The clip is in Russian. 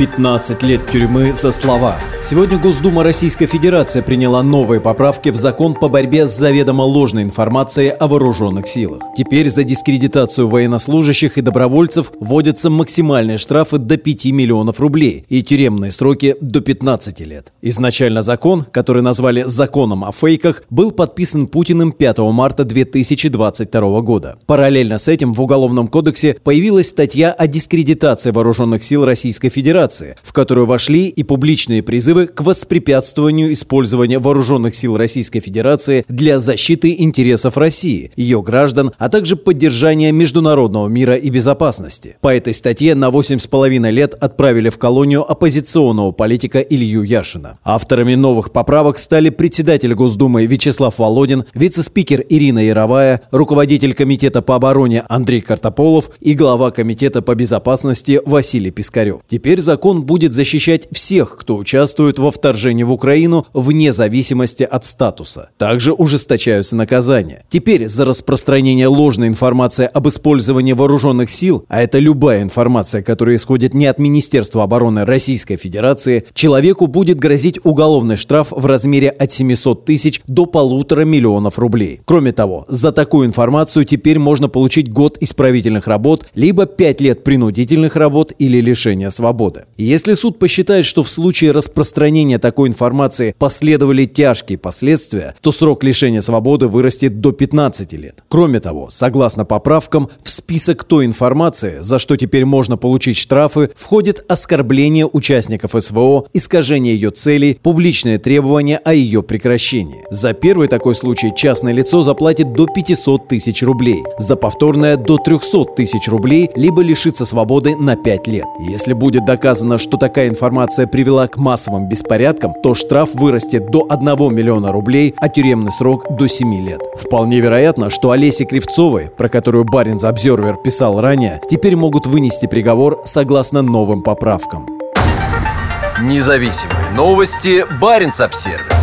15 лет тюрьмы за слова. Сегодня Госдума Российской Федерации приняла новые поправки в закон по борьбе с заведомо ложной информацией о вооруженных силах. Теперь за дискредитацию военнослужащих и добровольцев вводятся максимальные штрафы до 5 миллионов рублей и тюремные сроки до 15 лет. Изначально закон, который назвали «законом о фейках», был подписан Путиным 5 марта 2022 года. Параллельно с этим в Уголовном кодексе появилась статья о дискредитации вооруженных сил Российской Федерации, Федерации, в которую вошли и публичные призывы к воспрепятствованию использования вооруженных сил Российской Федерации для защиты интересов России, ее граждан, а также поддержания международного мира и безопасности. По этой статье на 8,5 лет отправили в колонию оппозиционного политика Илью Яшина. Авторами новых поправок стали председатель Госдумы Вячеслав Володин, вице-спикер Ирина Яровая, руководитель Комитета по обороне Андрей Картополов и глава Комитета по безопасности Василий Пискарев. Теперь закон закон будет защищать всех, кто участвует во вторжении в Украину вне зависимости от статуса. Также ужесточаются наказания. Теперь за распространение ложной информации об использовании вооруженных сил, а это любая информация, которая исходит не от Министерства обороны Российской Федерации, человеку будет грозить уголовный штраф в размере от 700 тысяч до полутора миллионов рублей. Кроме того, за такую информацию теперь можно получить год исправительных работ, либо 5 лет принудительных работ или лишения свободы. Если суд посчитает, что в случае распространения такой информации последовали тяжкие последствия, то срок лишения свободы вырастет до 15 лет. Кроме того, согласно поправкам, в список той информации, за что теперь можно получить штрафы, входит оскорбление участников СВО, искажение ее целей, публичное требование о ее прекращении. За первый такой случай частное лицо заплатит до 500 тысяч рублей, за повторное до 300 тысяч рублей, либо лишится свободы на 5 лет. Если будет доказано доказано, что такая информация привела к массовым беспорядкам, то штраф вырастет до 1 миллиона рублей, а тюремный срок до 7 лет. Вполне вероятно, что Олесе Кривцовой, про которую Баринс Обзервер писал ранее, теперь могут вынести приговор согласно новым поправкам. Независимые новости. Баринс Обсервер.